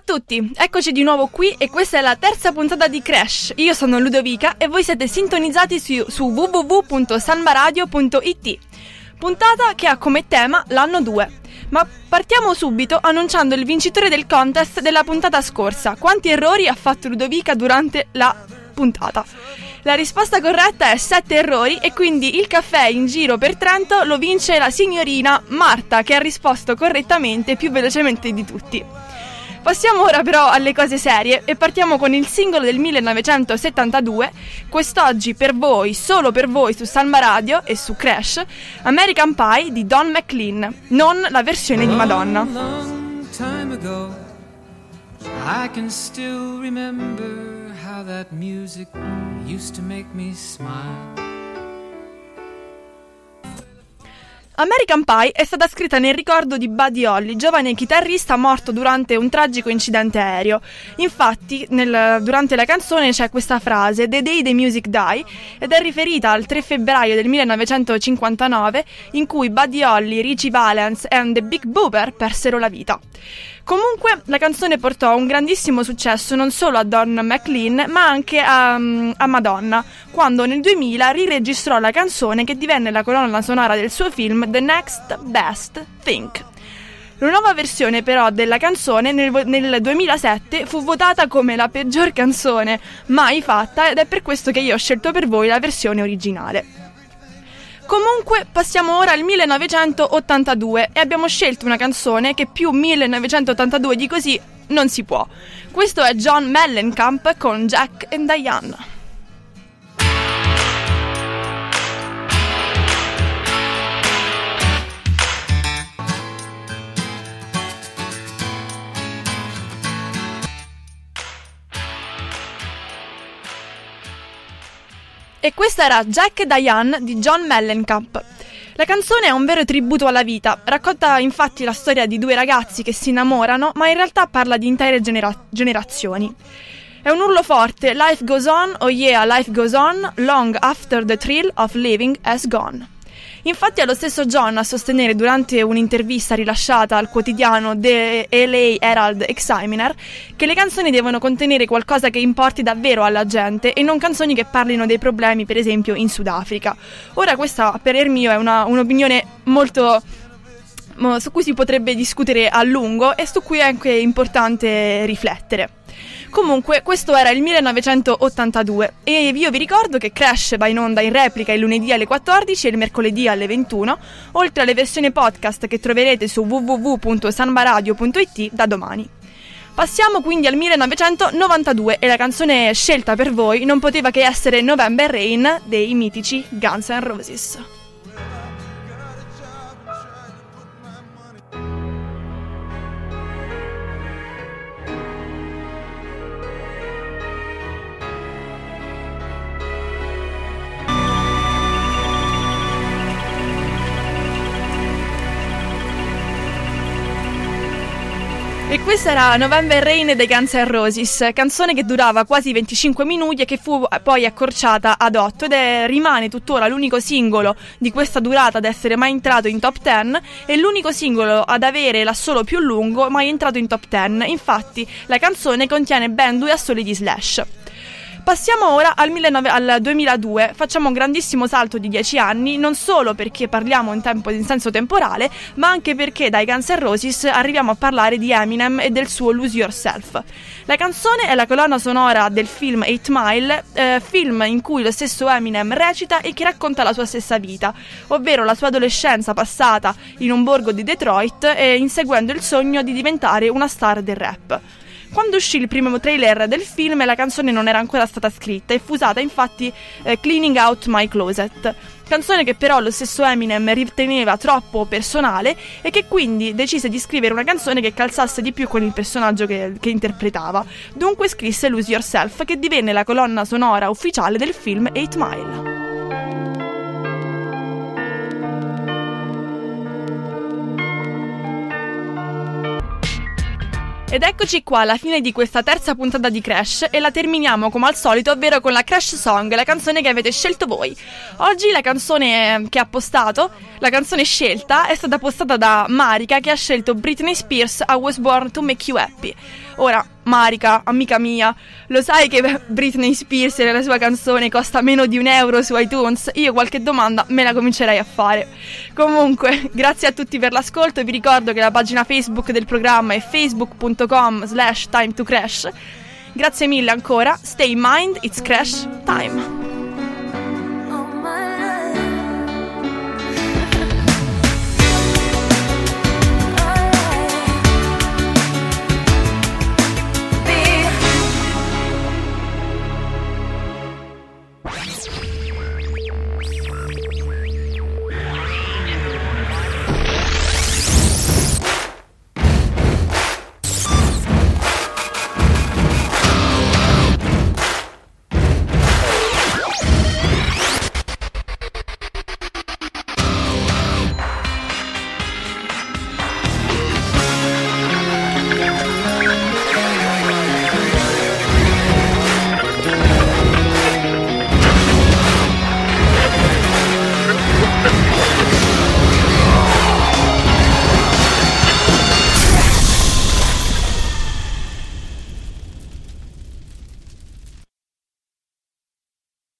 tutti, eccoci di nuovo qui e questa è la terza puntata di Crash. Io sono Ludovica e voi siete sintonizzati su, su www.sanbaradio.it. Puntata che ha come tema l'anno 2. Ma partiamo subito annunciando il vincitore del contest della puntata scorsa. Quanti errori ha fatto Ludovica durante la puntata? La risposta corretta è 7 errori e quindi il caffè in giro per Trento lo vince la signorina Marta che ha risposto correttamente più velocemente di tutti. Passiamo ora però alle cose serie e partiamo con il singolo del 1972, quest'oggi per voi, solo per voi su Salma Radio e su Crash, American Pie di Don McLean, non la versione di Madonna. I can still remember how that music used to make me smile. American Pie è stata scritta nel ricordo di Buddy Holly, giovane chitarrista morto durante un tragico incidente aereo. Infatti, nel, durante la canzone c'è questa frase The Day the Music Die ed è riferita al 3 febbraio del 1959 in cui Buddy Holly, Richie Valens e The Big Booper persero la vita. Comunque, la canzone portò un grandissimo successo non solo a Don McLean, ma anche a, a, Madonna, quando nel 2000 riregistrò la canzone che divenne la colonna sonora del suo film The Next Best Thing. La nuova versione però della canzone nel, nel, 2007 fu votata come la peggior canzone mai fatta ed è per questo che io ho scelto per voi la versione originale. Comunque passiamo ora al 1982 e abbiamo scelto una canzone che più 1982 di così non si può. Questo è John Mellencamp con Jack and Diane. E questa era Jack e Diane di John Mellencamp. La canzone è un vero tributo alla vita, racconta infatti la storia di due ragazzi che si innamorano, ma in realtà parla di intere genera- generazioni. È un urlo forte, Life goes on, oh yeah, life goes on, long after the thrill of living has gone. Infatti è lo stesso John a sostenere durante un'intervista rilasciata al quotidiano The LA Herald Examiner che le canzoni devono contenere qualcosa che importi davvero alla gente e non canzoni che parlino dei problemi, per esempio, in Sudafrica. Ora questa, a parer mio, è una, un'opinione molto su cui si potrebbe discutere a lungo e su cui è anche importante riflettere. Comunque, questo era il 1982 e io vi ricordo che Crash va in onda in replica il lunedì alle 14 e il mercoledì alle 21, oltre alle versioni podcast che troverete su www.sanbaradio.it da domani. Passiamo quindi al 1992 e la canzone scelta per voi non poteva che essere November Rain dei mitici Guns N' Roses. E questa era November Rain dei Guns N' Roses, canzone che durava quasi 25 minuti e che fu poi accorciata ad 8 ed è, rimane tuttora l'unico singolo di questa durata ad essere mai entrato in top 10 e l'unico singolo ad avere l'assolo più lungo mai entrato in top 10. Infatti la canzone contiene ben due assoli di Slash. Passiamo ora al, 19, al, 2002, facciamo un grandissimo salto di 10 anni, non solo perché parliamo in, tempo, in senso temporale, ma anche perché dai Guns N' Roses arriviamo a parlare di Eminem e del suo Lose Yourself. La canzone è la colonna sonora del film 8 Mile, eh, film in cui lo stesso Eminem recita e che racconta la sua stessa vita, ovvero la sua adolescenza passata in un borgo di Detroit e inseguendo il sogno di diventare una star del rap. Quando uscì il primo trailer del film la canzone non era ancora stata scritta e fu usata infatti eh, Cleaning Out My Closet. Canzone che però lo stesso Eminem riteneva troppo personale e che quindi decise di scrivere una canzone che calzasse di più con il personaggio che, che interpretava. Dunque scrisse Lose Yourself che divenne la colonna sonora ufficiale del film 8 Mile. Ed eccoci qua alla fine di questa terza puntata di Crash e la terminiamo come al solito, ovvero con la Crash Song, la canzone che avete scelto voi. Oggi la canzone che ha postato, la canzone scelta, è stata postata da Marika che ha scelto Britney Spears I Was Born to Make You Happy. Ora, Marika, amica mia, lo sai che Britney Spears e la sua canzone costa meno di un euro su iTunes? Io qualche domanda me la comincerei a fare. Comunque, grazie a tutti per l'ascolto vi ricordo che la pagina Facebook del programma è facebook.com slash time to crash. Grazie mille ancora, stay in mind, it's crash time.